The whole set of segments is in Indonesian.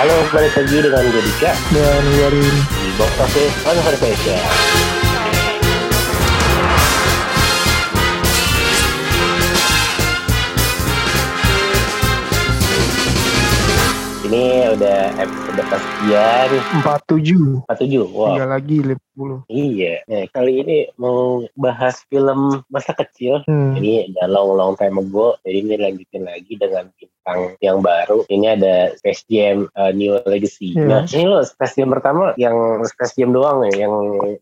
Halo, balik lagi dengan gue Dika dan ngeluarin di Box Office Conversation. Ini udah episode kesekian 47 47. Wow. Tiga lagi 50 Iya. Nah, kali ini mau bahas film masa kecil. hmm. Ini udah long long time ago. Jadi ini lanjutin lagi dengan bintang yang baru. Ini ada Space Jam uh, New Legacy. Iya. Nah, ini loh Space Jam pertama yang Space Jam doang ya, yang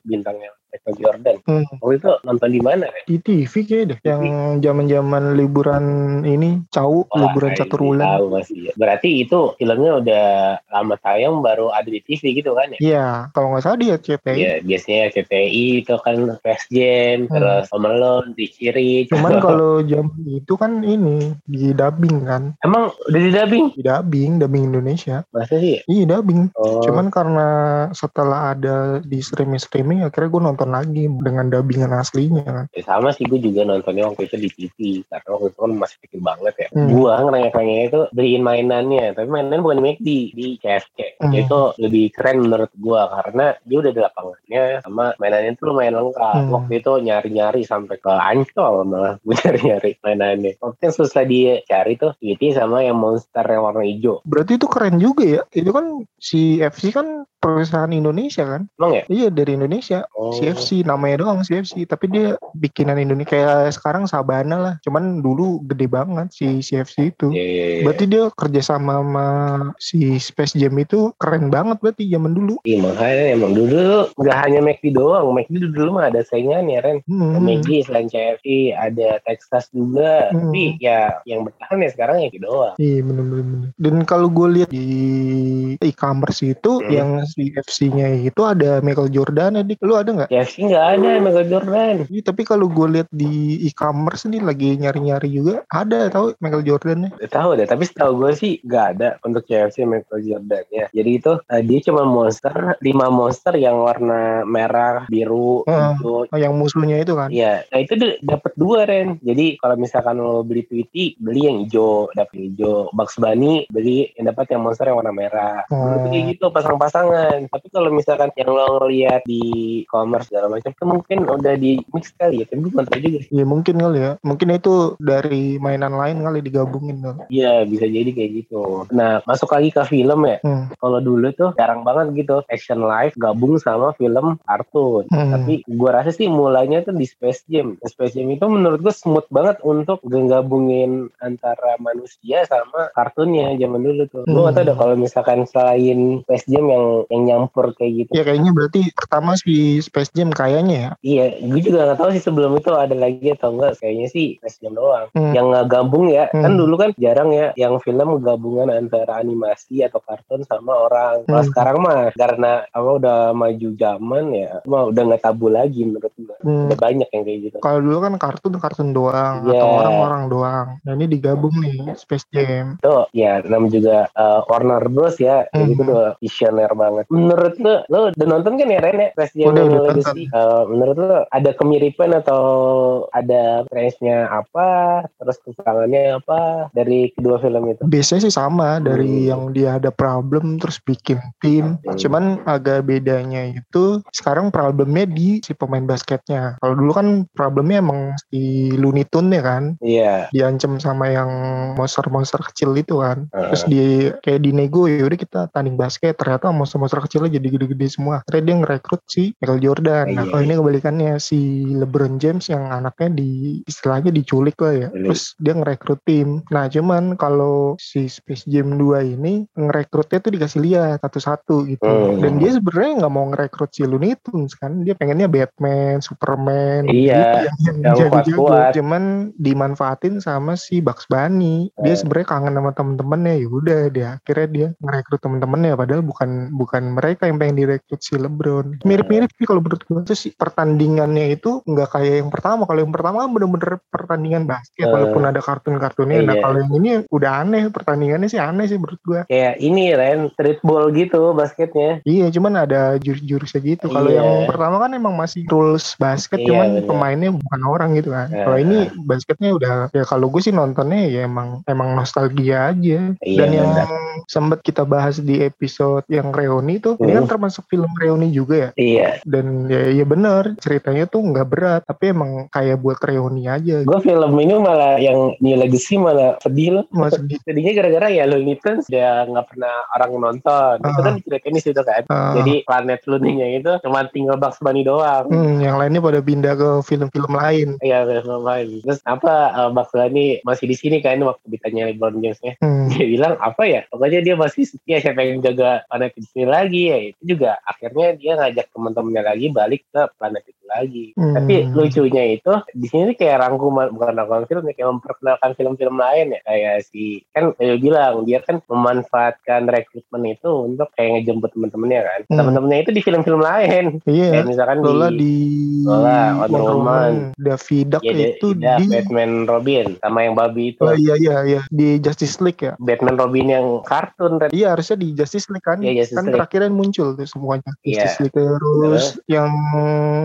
bintangnya Michael Jordan. Hmm. Waktu itu nonton di mana ya? Di TV kayaknya deh Yang zaman zaman liburan ini Cau Wah, Liburan ini catur bulan Tahu masih. ya. Berarti itu filmnya udah lama tayang baru ada di TV gitu kan ya? Iya Kalau nggak salah dia CTI Iya, biasanya CTI itu kan Space Jam, Hmm. terus Home Alone, Diciri. Cuman kalau jam itu kan ini Di dubbing kan Emang udah di dubbing? Di dubbing Dubbing Indonesia Masa sih? Iya dubbing Oh. Cuman karena setelah ada di streaming-streaming Akhirnya gue nonton lagi dengan dubbingan aslinya kan Ya sama sih gue juga nontonnya waktu itu di TV karena waktu itu kan masih kecil banget ya. Hmm. Gua ngerengek-rengeknya itu beliin mainannya, tapi mainannya bukan di McD, di KFC. Hmm. Itu lebih keren menurut gua karena dia udah di lapangannya sama mainannya itu lumayan lengkap. Hmm. Waktu itu nyari-nyari sampai ke Ancol malah gue nyari-nyari mainannya. Waktu yang susah dia cari tuh Tweety sama yang monster yang warna hijau. Berarti itu keren juga ya Itu kan si FC kan perusahaan Indonesia kan Emang ya? Iya dari Indonesia Oh. CFC namanya doang CFC tapi dia bikinan Indonesia kayak sekarang Sabana lah cuman dulu gede banget si CFC itu Iya, iya, iya. berarti dia kerja sama sama si Space Jam itu keren banget berarti zaman dulu Iya makanya emang dulu nggak hanya McD doang, McD dulu mah ada saingan ya Ren. hmm. McD selain KFC ada Texas juga Hmm. tapi ya yang bertahan ya sekarang ya gitu doang Iya bener-bener Dan kalau gue lihat di e-commerce itu Hmm. yang CFC-nya itu ada Michael Jordan ya Dik. Lu ada nggak? KFC nggak ada Michael Jordan Iya, tapi kalau gue lihat di e-commerce nih lagi nyari-nyari juga ada tahu Michael Jordan ya. Tahu deh tapi setahu gue sih nggak ada untuk KFC Michael Jordan ya jadi itu eh, dia cuma monster lima monster yang warna merah biru Hmm. Oh, yang musuhnya itu kan. Iya, nah itu dapat dua Ren. Jadi kalau misalkan lo beli Tweety, beli yang hijau, dapat hijau. Bugs Bunny beli yang dapat yang monster yang warna merah. Dulu tuh kayak Hmm. gitu pasang-pasangan. Tapi kalau misalkan yang lo ngeliat di commerce segala macam itu mungkin udah di mix kali ya. Tapi nggak tahu juga. Iya mungkin kali ya. Mungkin itu dari mainan lain kali digabungin kali. Iya bisa jadi kayak gitu. Nah masuk lagi ke film ya. Hmm. Kalau dulu tuh jarang banget gitu action live gabung sama film kartun. Hmm. Tapi gue rasa sih mulainya tuh di Space Jam. Space Jam itu menurut gue smooth banget untuk gabungin antara manusia sama kartunnya zaman dulu tuh. Gue gak tau Hmm. dah kalau misalkan selain Space Jam yang yang nyampur kayak gitu. Ya kayaknya berarti pertama si Space Jam kayaknya ya. Iya, gue juga gak tahu sih sebelum itu ada lagi atau enggak. Kayaknya sih Space Jam doang. Hmm. Yang nggak gabung ya, kan Hmm. dulu kan jarang ya yang film gabungan antara animasi atau kartun sama orang. Kalau Hmm. sekarang mah karena apa udah maju zaman ya, mah udah nggak tabu lagi menurut gue. Hmm. Udah banyak yang kayak gitu. Kalau dulu kan kartun kartun doang Iya. atau orang-orang doang. Nah ini digabung nih Space Jam. Itu ya namanya juga uh, Warner Bros ya, kayak Hmm. gitu udah visioner banget. Menurut lo, lo udah nonton kan ya Ren ya? Space Jam Udah, udah Uh, menurut lo ada kemiripan atau ada range-nya apa? Terus kekurangannya apa dari kedua film itu? Biasanya sih sama dari Hmm. yang dia ada problem terus bikin tim. Hmm. Cuman agak bedanya itu sekarang problemnya di si pemain basketnya. Kalau dulu kan problemnya emang si Looney Tune ya kan. Iya. Diancam sama yang monster-monster kecil itu kan. Uh, Terus di kayak di nego ya udah kita tanding basket ternyata monster-monster kecilnya jadi gede-gede semua. Akhirnya dia ngerekrut si Michael Jordan. Nah Iya, kalau iya. ini kebalikannya si LeBron James yang anaknya di istilahnya diculik lah ya. Culik. Terus dia ngerekrut tim. Nah cuman kalau si Space Jam 2 ini ngerekrutnya tuh dikasih lihat satu-satu gitu. Hmm. Dan dia sebenarnya nggak mau ngerekrut si Looney Tunes kan. Dia pengennya Batman, Superman, Iya, gitu, yang, yang jadi jago. Cuman dimanfaatin sama si Bugs Bunny. Dia Hmm. sebenarnya kangen sama temen-temennya ya udah dia akhirnya dia ngerekrut temen-temennya padahal bukan bukan mereka yang pengen direkrut si LeBron. Mirip-mirip sih kalau menurut gue. Terus pertandingannya itu nggak kayak yang pertama. Kalau yang pertama kan bener-bener pertandingan basket, Eh, walaupun ada kartun-kartunnya. Nah iya. kalau yang ini udah aneh, pertandingannya sih aneh sih menurut gue. kayak ini Ren street ball gitu basketnya Iya, cuman ada jurus-jurusnya gitu. Kalau Iya. yang pertama kan emang masih rules basket, Iya, cuman bener. pemainnya bukan orang gitu kan. Eh. Kalau ini basketnya udah ya kalau gue sih nontonnya ya emang emang nostalgia aja. Iya, Dan yang sempat kita bahas di episode yang reuni tuh, ini kan Hmm. termasuk film reuni juga ya. iya Dan ya, ya bener ceritanya tuh nggak berat, tapi emang kayak buat reuni aja. gue film ini malah yang New Legacy malah sedih loh Masih di Sedihnya gara-gara ya Looney Tunes udah nggak pernah orang nonton. Itu Ah. kan diceritain di situ kan. Ah. Jadi planet Looney-nya itu cuma tinggal Bugs Bunny doang. Hmm, yang lainnya pada pindah ke film-film lain. Iya, film lain. Terus apa uh, Bugs Bunny masih di sini kan waktu ditanya LeBron James-nya. Hmm. Dia bilang apa ya? Pokoknya dia masih setia siapa yang jaga planet di sini lagi ya. Itu juga akhirnya dia ngajak teman-temannya lagi balik ke planet lagi. Hmm. Tapi lucunya itu di sini kayak rangkuman bukan rangkuman film ya kayak memperkenalkan film-film lain ya kayak si kan dia bilang dia kan memanfaatkan rekrutmen itu untuk kayak ngejemput teman-temannya kan. Hmm. Teman-temannya itu di film-film lain. Iya. Kayak misalkan Lola di di Lola, Wonder Woman. Davidak ya, dia- itu di Batman Robin sama yang babi itu. Oh iya iya iya di Justice League ya. Batman Robin yang kartun Ren. Iya harusnya di Justice League kan. Iya, Justice kan League. terakhirnya muncul tuh semuanya. Iya. Justice League terus yang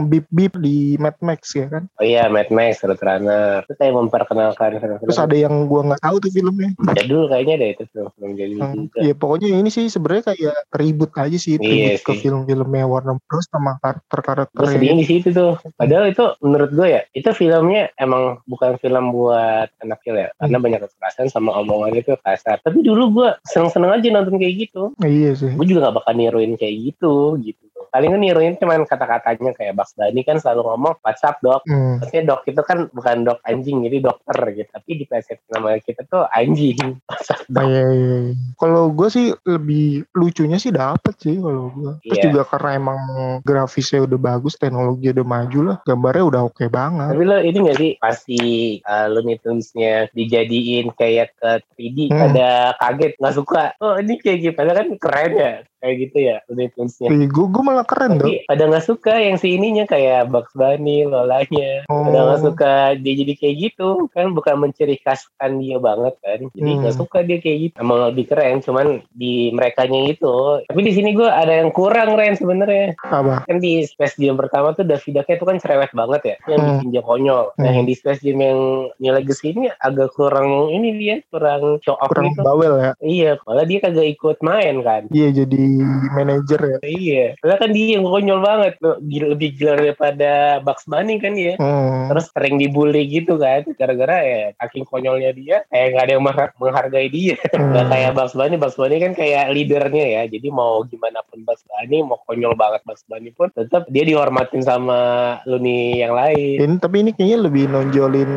Beep Beep di Mad Max ya kan. Oh iya Mad Max Road Runner. Itu kayak memperkenalkan Terus ada yang gua nggak tahu tuh filmnya. jadul kayaknya deh itu film-film jadul Hmm, juga. Iya pokoknya ini sih sebenarnya kayak ribut aja sih Iya ribut ke sih. film-filmnya Warner Bros sama Gue karakter-karakternya. sedihnya di situ tuh. Padahal itu menurut gue ya, itu filmnya emang bukan film buat anak kecil ya. Karena banyak kekerasan sama omongannya itu kasar. Tapi dulu gue seneng-seneng aja nonton kayak gitu. Iya sih. Gue juga gak bakal niruin kayak gitu gitu. Paling kan niruin cuman kata-katanya kayak Bugs Bunny kan selalu ngomong WhatsApp dok. Hmm. Maksudnya dok itu kan bukan dok anjing jadi dokter gitu. Tapi di persepsi nama kita tuh anjing. Dok. iya, iya, iya. Kalau gue sih lebih lucunya sih dapet sih kalau gue. Terus Iya. juga karena emang grafisnya udah bagus, teknologi udah maju lah, gambarnya udah oke banget. Tapi lo ini gak sih pasti uh, Looney Tunes-nya dijadiin kayak ke 3D Hmm. ada kaget nggak suka. Oh ini kayak padahal kan keren ya kayak gitu ya Looney Tunes-nya. Gue gue malah keren dong. Pada nggak suka yang si ininya kayak Bugs Bunny, Lolanya. Oh. Pada nggak suka dia jadi kayak gitu kan bukan menciri khaskan dia banget kan. Jadi Hmm. nggak suka dia kayak gitu. Emang lebih keren cuman di merekanya itu. Tapi di sini gue ada yang kurang Ren sebenarnya. Apa? Kan di Space Jam pertama tuh Davidaknya itu kan cerewet banget ya. Yang Hmm. bikin dia konyol. Nah Hmm. yang di Space Jam yang New Legacy ini agak kurang ini dia kurang show off Kurang gitu. bawel ya. Iya, malah dia kagak ikut main kan. Iya jadi manajer ya. Iya, padahal kan dia yang konyol banget. Loh, gila- lebih gila daripada Bugs Bunny kan dia. Hmm. Terus sering dibully gitu kan, gara-gara ya saking konyolnya dia, kayak nggak ada yang mengha- menghargai dia. Hmm. Nggak kayak Bugs Bunny, Bugs Bunny kan kayak leadernya ya. Jadi mau gimana pun Bugs Bunny, mau konyol banget Bugs Bunny pun, tetap dia dihormatin sama Looney yang lain. Ini tapi ini kayaknya lebih nonjolin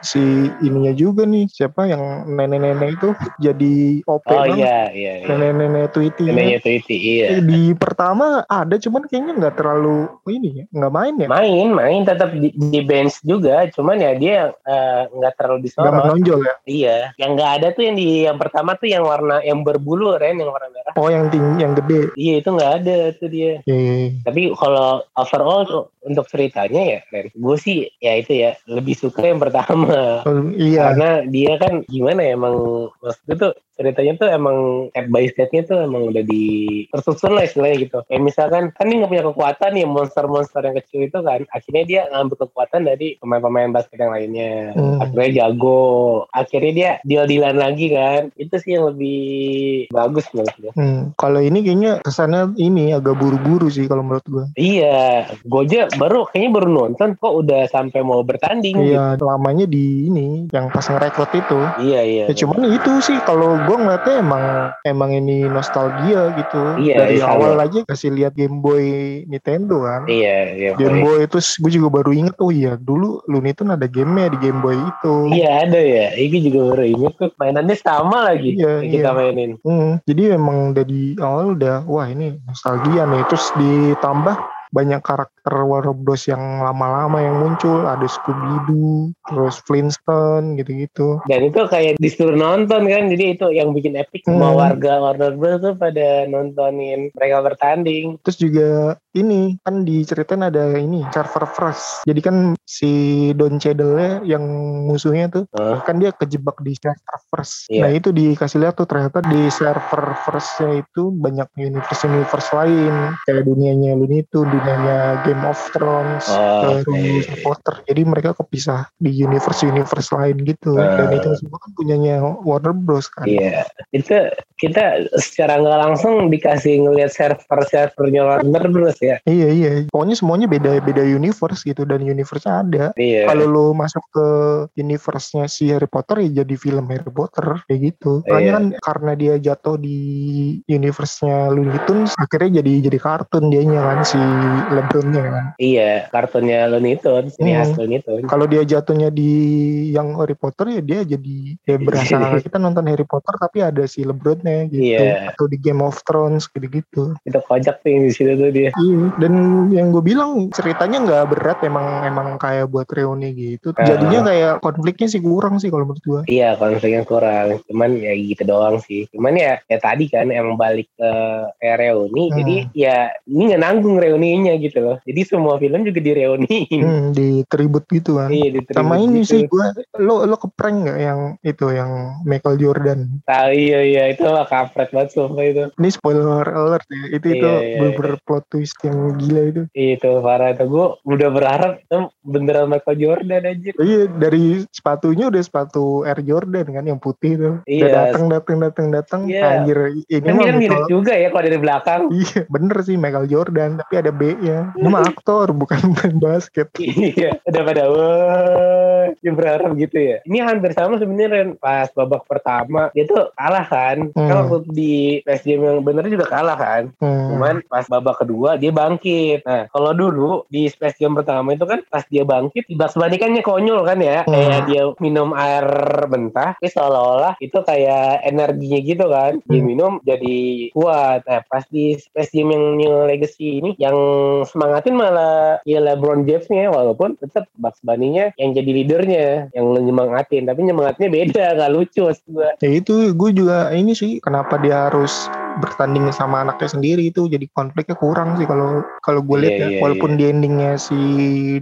si ininya juga nih siapa yang nenek-nenek itu jadi OP Oh banget. iya, iya, iya. Nenek-nenek Tweety. Neneknya Tweety, iya. Eh, Di pertama ada cuman kayaknya nggak terlalu ini ya, nggak main ya, Main, main tetap di, di bench juga, cuman ya dia eh, nggak terlalu nggak disorot. menonjol ya. Iya, yang nggak ada tuh yang di yang pertama tuh yang warna yang berbulu Ren, yang warna merah. Oh yang tinggi, yang gede. Iya itu nggak ada tuh dia. Iya. Tapi kalau overall tuh, untuk ceritanya ya, Ren, gue sih ya itu ya lebih suka yang pertama. Oh, iya. Karena dia kan gimana ya emang maksudnya tuh ceritanya tuh emang step by stepnya tuh emang udah di tersusun lah istilahnya gitu. Kayak misalkan kan dia nggak punya kekuatan nih monster-monster yang kecil itu kan. Akhirnya dia ngambil kekuatan dari pemain-pemain basket yang lainnya. Hmm. Akhirnya jago. Akhirnya dia deal-dealan lagi kan. Itu sih yang lebih bagus menurut gue. Hmm, kalau ini kayaknya kesannya ini agak buru-buru sih kalau menurut gue. Iya, gue aja baru kayaknya baru nonton kok udah sampai mau bertanding. gitu. Iya, lamanya di ini yang pas ngerekrut itu. Iya iya. Ya cuman itu sih kalau gue ngeliatnya emang emang ini nostalgia gitu. Iya, Dari iya, awal sama. aja kasih lihat Game Boy Nintendo kan. Iya iya. Game Boy. Boy itu gue juga baru inget oh iya dulu Looney Tunes ada gamenya di Game Boy itu. Iya ada ya. Ini juga baru inget tuh mainannya sama lagi Iya, yang kita iya. mainin. Hmm, jadi emang dari awal udah wah ini nostalgia nih terus ditambah banyak karakter Warner Bros yang lama-lama yang muncul ada Scooby-Doo terus Flintstone gitu-gitu Dan itu kayak disuruh nonton kan, jadi itu yang bikin epic semua Hmm. warga Warner Bros tuh pada nontonin mereka bertanding. terus juga ini kan diceritain ada ini server first jadi kan si Don Cheadle yang musuhnya tuh Hah? kan dia kejebak di server first Iya. nah itu dikasih lihat tuh ternyata di server firstnya itu banyak universe-universe lain kayak dunianya Looney Tunes dunianya Game of Thrones Oh, terus oke. Harry Potter jadi mereka kepisah di universe-universe lain gitu dan Ah. itu semua kan punyanya Warner Bros kan Iya, itu kita secara nggak langsung dikasih ngelihat server-servernya Warner Bros ya. iya iya pokoknya semuanya beda beda universe gitu dan universe-nya ada Iya. kalau lo masuk ke universe-nya si Harry Potter ya jadi film Harry Potter kayak gitu. Makanya Iya. kan karena dia jatuh di universe-nya Looney Tunes akhirnya jadi jadi kartun dianya kan si LeBron-nya kan. Iya, kartunnya Looney Tunes, ini Hmm. Looney Tunes. Kalau dia jatuhnya di yang Harry Potter ya dia jadi ya berasa kita nonton Harry Potter tapi ada si LeBron-nya gitu. Iya. Atau di Game of Thrones gitu-gitu. Itu kocak tuh yang di situ tuh dia. Iya, dan yang gue bilang ceritanya nggak berat emang emang kayak buat reuni gitu. Ah. Jadinya kayak konfliknya sih kurang sih kalau menurut gue. Iya, konfliknya kurang. Cuman ya gitu doang sih. Cuman ya, ya tadi kan emang balik ke kayak reuni. Hmm. Jadi ya ini nggak nanggung reuninya gitu loh. Jadi semua film juga direuniin. Hmm, di tribut gitu kan. Iya, diterima Sama ini gitu. sih gue lo lo keprank nggak yang itu yang Michael Jordan. Tahu iya iya itu mah kampret banget sumpah itu. Ini spoiler alert ya. Itu itu Iya, iya, bener plot twist yang gila itu. Itu parah itu gue udah berharap beneran Michael Jordan aja. Iya dari sepatunya udah sepatu Air Jordan kan yang putih tuh. Udah Iya. datang datang datang datang. Iya. Anjir ini Kan dia kan mirip juga ya kalau dari belakang. Iya bener sih Michael Jordan tapi ada B-nya. Ini mah aktor bukan main basket. iya, udah pada wah, dia berharap gitu ya. Ini hampir sama sebenarnya pas babak pertama dia tuh kalah kan. Kan Hmm. waktu di Jam yang bener juga kalah kan. Hmm. Cuman pas babak kedua dia bangkit. Nah, kalau dulu di Space Jam pertama itu kan pas dia bangkit, Bugs Bunny kan konyol kan ya. Hmm. Kayak dia minum air mentah, tapi seolah-olah itu kayak energinya gitu kan. Dia Hmm. minum jadi kuat. Nah, pas di Space Jam yang New Legacy ini, yang semangatin malah ya LeBron James-nya, walaupun tetap Bugs Bunny-nya yang jadi leadernya, yang nyemangatin. Tapi nyemangatnya beda, gak lucu maksud. Ya itu gue juga ini sih kenapa dia harus bertanding sama anaknya sendiri itu jadi konfliknya kurang sih kalau kalau gue lihat Iya, ya iya, walaupun di endingnya si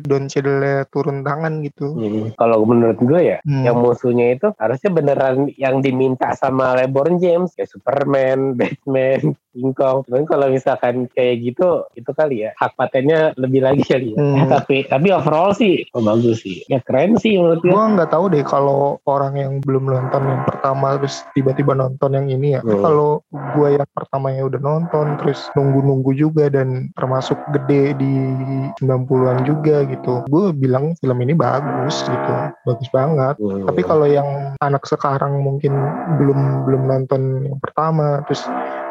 Don Cheadle turun tangan gitu. Hmm. Kalau menurut gue ya, Hmm. yang musuhnya itu harusnya beneran yang diminta sama LeBron James kayak Superman, Batman, King Kong. Cuman kalau misalkan kayak gitu, itu kali ya hak patennya lebih lagi kali ya. Hmm. Tapi tapi overall sih, oh bagus sih. Ya keren sih menurut gue. Gue nggak tahu deh kalau orang yang belum nonton yang pertama terus tiba-tiba nonton yang ini ya. Hmm. Kalau gue yang pertamanya udah nonton terus nunggu-nunggu juga dan termasuk gede di 90-an juga gitu. Gue bilang film ini bagus gitu. Bagus banget. Hmm. Tapi kalau yang anak sekarang mungkin belum belum nonton yang pertama, terus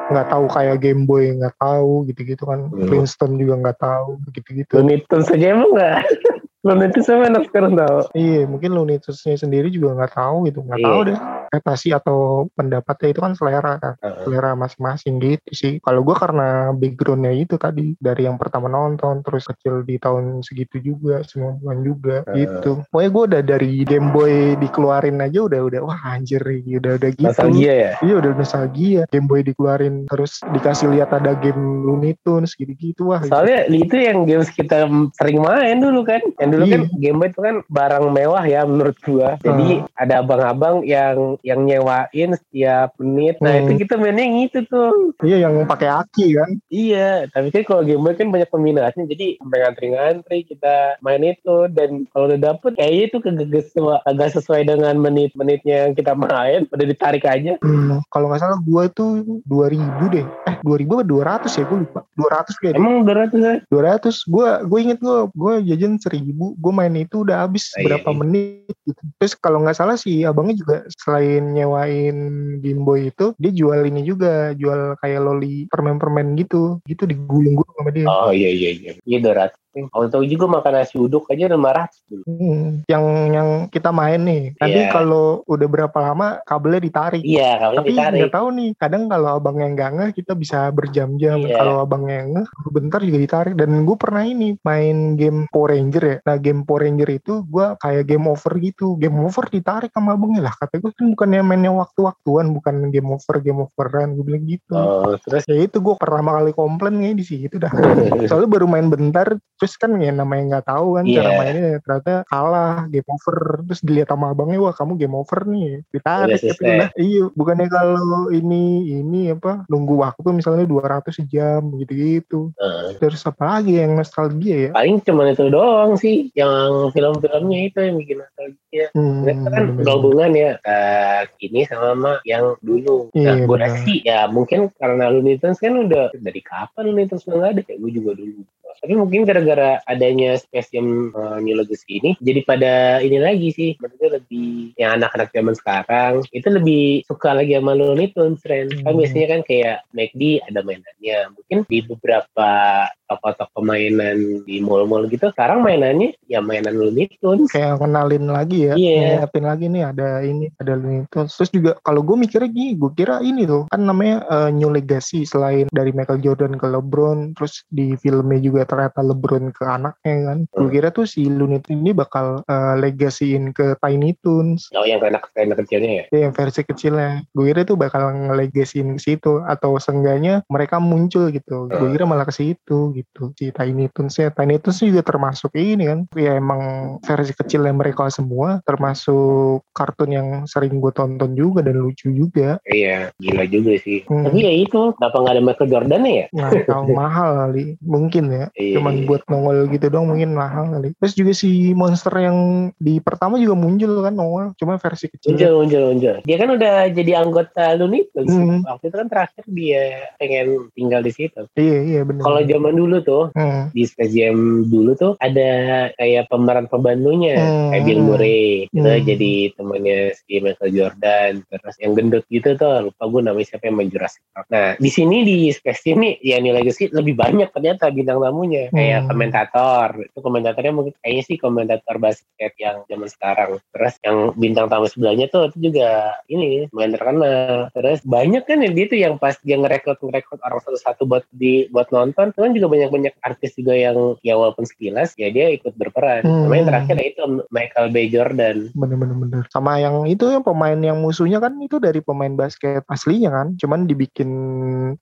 nggak tahu kayak Game Boy nggak tahu gitu-gitu kan, Hmm. Flintstone juga nggak tahu gitu-gitu. Looney Tunes saja emang nggak? Looney Tunes sama anak sekarang tahu. Iya, mungkin Looney Tunes-nya sendiri juga nggak tahu gitu, nggak Iya. tahu deh. Ekspektasi atau pendapatnya itu kan selera kan, selera masing-masing gitu sih. Kalau gue karena backgroundnya itu tadi dari yang pertama nonton, terus kecil di tahun segitu juga, 90-an juga Heeh. gitu. Pokoknya gue udah dari Game Boy dikeluarin aja udah udah wah anjir udah udah gitu. Nostalgia ya? Iya udah nostalgia. Game Boy dikeluarin terus dikasih lihat ada game Looney Tunes gitu-gitu wah. Soalnya itu yang games kita sering main dulu kan. Yang dulu kan Iya. Game Boy itu kan barang mewah ya menurut gua. Jadi ada abang-abang yang yang nyewain setiap menit. Nah Hmm. itu kita mainnya yang itu tuh. Iya yang pakai aki kan. Iya, tapi kan kalau Game Boy kan banyak peminatnya. Jadi sampai ngantri-ngantri kita main itu. Dan kalau udah dapet kayaknya itu kagak sesuai, kagak sesuai dengan menit-menitnya yang kita main. Udah ditarik aja. Hmm, kalau nggak salah gue itu 2000 deh. Eh 2000 apa 200 ya gue lupa. 200 kayaknya. Emang udah ratus ya? 200 gue gue inget gue gue jajan 1000 gue main itu udah habis Ah, iya, berapa iya. menit gitu. Terus kalau nggak salah sih abangnya juga selain nyewain Game Boy itu dia jual ini juga jual kayak loli permen-permen gitu gitu digulung-gulung sama dia. Oh iya iya iya. Iya 200. Tahu juga makan nasi uduk aja udah marah dulu. Hmm, yang yang kita main nih. Nanti Iya. kalau udah berapa lama kabelnya ditarik. Iya, kalau Tapi ditarik. nggak tahu nih, kadang kalau abangnya nggak ngeh kita bisa berjam-jam. Iya. Kalau abangnya ngeh, bentar juga ditarik. Dan gue pernah ini main game Power Ranger ya. Nah game Power Ranger itu gue kayak game over gitu. Game over ditarik sama abangnya lah. Kata gue kan bukannya mainnya waktu-waktuan, bukan game over game overan. Gue bilang gitu. Oh, terus Ya itu gue pertama kali komplain kayaknya di situ dah. Soalnya baru main bentar, terus kan ya namanya nggak tahu kan cara Iya. mainnya. Ternyata kalah, game over. Terus dilihat sama abangnya, wah kamu game over nih. Ditarik. Tapi selesai. lah, iya, bukannya kalau ini ini apa nunggu waktu misalnya 200 jam gitu-gitu. eh, Terus apa lagi yang nostalgia ya? paling cuma itu doang sih yang film-filmnya itu yang bikin nostalgia. Hmm, Mereka kan bener-bener. gabungan ya eh, ini sama sama yang dulu. Nah, Iya, gue benar. sih ya mungkin karena Looney Tunes kan udah dari kapan Looney Tunes nggak ada kayak gue juga dulu. Tapi mungkin gara-gara adanya Spesium uh, New Legacy ini jadi pada ini lagi sih maksudnya lebih yang anak-anak zaman sekarang itu lebih suka lagi sama Looney Tunes Ren. Kan Hmm. biasanya kan kayak McD ada mainannya. Mungkin di beberapa toko-toko mainan di mall-mall gitu sekarang mainannya ya mainan Looney Tunes. kayak kenalin lagi ya, Iya. ngingetin lagi nih ada ini, ada ini. Terus, terus juga kalau gue mikirnya gini, gue kira ini tuh kan namanya eh, New Legacy selain dari Michael Jordan ke LeBron, terus di filmnya juga ternyata LeBron ke anaknya kan. Gue Hmm. kira tuh si Looney Tunes ini bakal eh, legasiin ke Tiny Toons. Oh yang anak anak kecilnya ya. Ya, yang versi kecilnya. Gue kira tuh bakal ngelegasiin ke situ atau seenggaknya mereka muncul gitu. Gue Hmm. kira malah ke situ gitu. Si Tiny Toons-nya. Tiny Toons juga termasuk ini kan. Ya emang versi kecilnya mereka semua termasuk kartun yang sering gue tonton juga dan lucu juga. Iya, gila juga sih. Hmm. Tapi ya itu, kenapa nggak ada Michael Jordan ya? Nggak tahu mahal kali. Mungkin ya. Iya. Cuman buat nongol gitu dong mungkin mahal kali. Terus juga si monster yang di pertama juga muncul kan nongol. Cuma versi kecilnya. Muncul, muncul, muncul. Dia kan udah jadi anggota Looney Tunes. Hmm. Waktu itu kan terakhir dia pengen tinggal di situ. Iya iya benar. Kalau zaman dulu tuh, Hmm. di Space Jam dulu tuh ada kayak pemeran pembantunya Hmm. kayak Bill Murray itu Hmm. jadi temannya si Michael Jordan terus yang gendut gitu tuh lupa gue namanya siapa yang main Jurassic Park nah di sini di Space Jam nih ya New Legacy lebih banyak ternyata bintang tamunya kayak Hmm. komentator itu komentatornya mungkin kayaknya sih komentator basket yang zaman sekarang terus yang bintang tamu sebelahnya tuh itu juga ini lumayan terkenal terus banyak kan ya dia tuh yang pas dia ngerekrut ngerekrut orang satu-satu buat di buat nonton kan juga banyak banyak artis juga yang ya walaupun sekilas ya dia ikut berperan Hmm. sama yang terakhir ya itu Michael B Jordan Bener-bener bener. Sama yang itu yang pemain yang musuhnya kan itu dari pemain basket aslinya kan. Cuman dibikin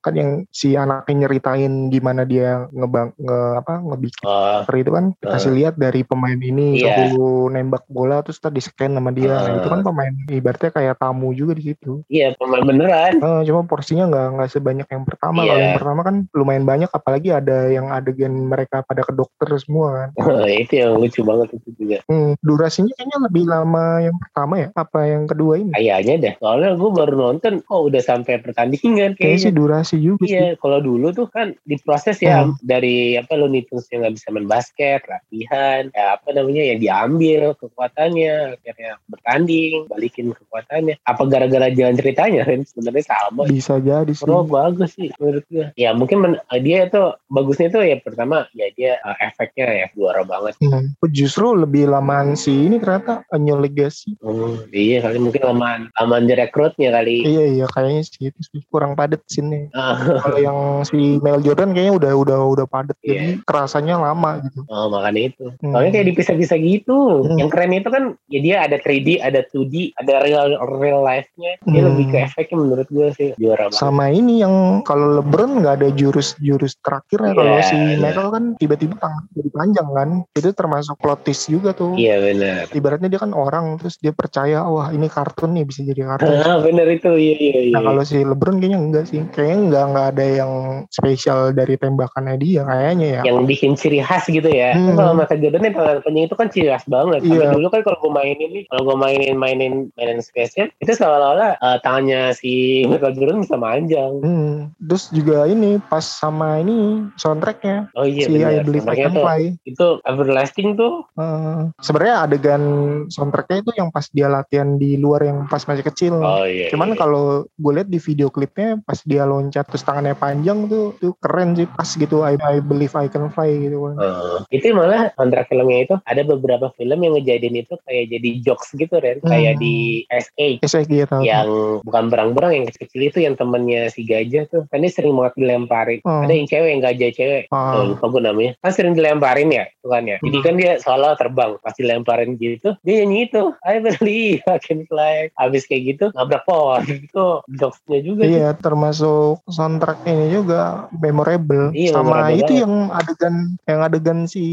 kan yang si anaknya nyeritain gimana dia ngebang nge apa ngebikin oh seperti itu kan dikasih lihat dari pemain ini Iya. suruh nembak bola terus tadi scan sama dia. Nah, Ah. itu kan pemain ibaratnya kayak tamu juga di situ. iya pemain beneran Eh, cuma porsinya nggak nggak sebanyak yang pertama. Kalau Iya. yang pertama kan lumayan banyak, apalagi ada yang adegan mereka pada ke dokter semua kan. itu yang lucu banget itu juga Hmm, durasinya kayaknya lebih lama yang pertama ya, apa yang kedua ini? kayaknya deh soalnya gue baru nonton oh udah sampai pertandingan Kayaknya sih kayaknya durasi juga sih. Iya, kalau dulu tuh kan diproses ya Hmm. dari apa Looney Tunes yang nggak bisa main basket, latihan, ya apa namanya yang diambil kekuatannya, akhirnya bertanding, balikin kekuatannya. Apa gara-gara jalan ceritanya? Ren? Sebenarnya sama. Bisa jadi sih. Bro, bagus sih menurut gue. Ya mungkin men- dia tuh bagusnya tuh ya pertama ya dia uh, efeknya ya juara banget. Hmm. Justru lebih lamaan si ini ternyata Legacy. Hmm, iya kali mungkin lamaan lamaan direkrutnya kali. Iya iya kayaknya sih itu sih kurang padat scene Ah, Kalau yang si Mel Jordan kayaknya udah udah udah padat jadi Iya. kerasanya lama gitu. Oh, makanya itu. Hmm. Soalnya kayak dipisah-pisah gitu. Hmm. Yang keren itu kan ya dia ada 3D, ada 2D, ada real real life-nya. Dia Hmm. lebih ke efeknya menurut gue sih juara banget. Sama ini yang kalau LeBron nggak ada jurus-jurus terakhirnya Iya, kalau si iya. Michael kan tiba-tiba tangan jadi panjang kan. Itu termasuk plot twist juga tuh. Iya benar. Ibaratnya dia kan orang terus dia percaya wah ini kartun nih bisa jadi kartun. Ah, benar itu. Iya iya iya. Nah kalau si LeBron kayaknya enggak sih, kayaknya enggak enggak ada yang spesial dari tembakannya dia kayaknya ya. yang bikin ciri khas gitu ya. Kan Hmm. kalau Michael Jordan yang tangan panjang itu kan ciri khas banget. Sampai Iya. dulu kan kalau gue mainin nih, kalau gue mainin mainin mainin Space Jam, itu seolah-olah eh, tangannya si Michael Jordan bisa manjang. Hmm. Terus juga ini pas sama ini soundtracknya Oh iya si I benar. Believe I Can tuh, Fly. itu everlasting tuh. Eh, Sebenarnya adegan soundtracknya itu yang pas dia latihan di luar yang pas masih kecil. Oh iya. Cuman iya. kalau gue lihat di video klipnya pas dia loncat terus tangannya panjang tuh tuh keren sih pas gitu I, I believe I can fly gitu kan. Oh, itu malah kontrak filmnya itu ada beberapa film yang ngejadiin itu kayak jadi jokes gitu Ren kayak Hmm. di S8 SG tahu. yang bukan berang-berang yang kecil-kecil itu yang temennya si gajah tuh kan dia sering banget dilemparin Oh. ada yang cewek yang gajah cewek oh, lupa gue namanya kan sering dilemparin ya tuh kan ya jadi Hmm. kan dia seolah terbang pas dilemparin gitu dia nyanyi itu I believe I can fly habis kayak gitu nabrak pohon itu jokesnya juga sih. Iya, termasuk soundtrack ini juga memorable. Iya, Sama memorable itu banget. yang adegan yang adegan si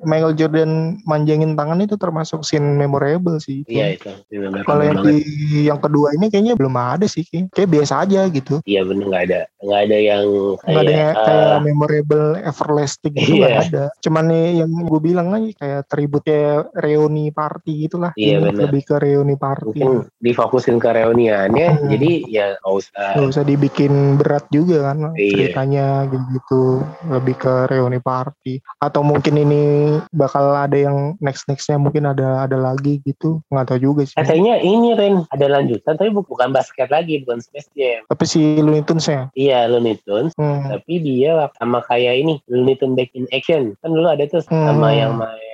Michael Jordan manjangin tangan itu termasuk scene memorable sih. iya itu Memorable Kalau yang di yang kedua ini kayaknya belum ada sih, kayak, kayak biasa aja gitu. iya bener nggak ada nggak ada yang Nggak ada kayak, yang kayak memorable everlasting gitu Iya. ada. Cuman nih yang gue bilang lagi kayak tributnya reuni party gitulah. Iya, Ini bener. Lebih ke reuni party. mungkin difokusin ke reuniannya Hmm. jadi ya nggak usah Gak usah dibikin berat juga kan Iya. ceritanya gitu lebih ke reuni party. Atau mungkin ini bakal ada yang next nextnya mungkin ada ada lagi gitu. Nggak tahu juga sih. Katanya ini Ren ada lanjutan tapi bu- bukan basket lagi bukan Space Jam. Tapi si Looney Tunes ya? Iya Looney Tunes. Hmm. tapi dia sama kayak ini Looney Tunes Back in Action. Kan dulu ada tuh sama Hmm. yang main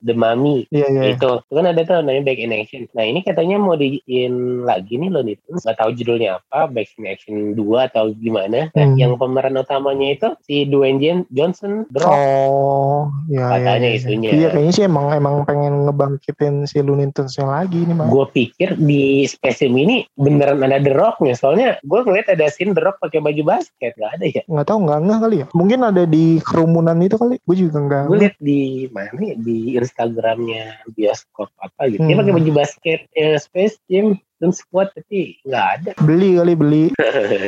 The Mummy. Iya iya itu. Itu kan ada tuh namanya Back in Action. Nah ini katanya mau diin lagi nih Looney Tunes nggak tahu judulnya apa Back in Action 2 atau gimana. Nah, Hmm. yang pemeran utamanya itu si Dwayne Johnson Rock oh ya Katanya ya, ya. isunya. iya kayaknya sih emang emang pengen ngebangkitin si Looney Tunes lagi nih mah gue pikir di Space Jam ini beneran ada The Rocknya. Soalnya gue ngeliat ada scene The Rock pakai baju basket. Nggak ada ya? Nggak tahu nggak nggak kali ya. Mungkin ada di kerumunan itu kali. Gue juga nggak gue liat di mana ya di Instagramnya bioskop apa gitu. Dia Hmm. pakai baju basket ya Space Jam dan squad tapi nggak ada. Beli kali beli.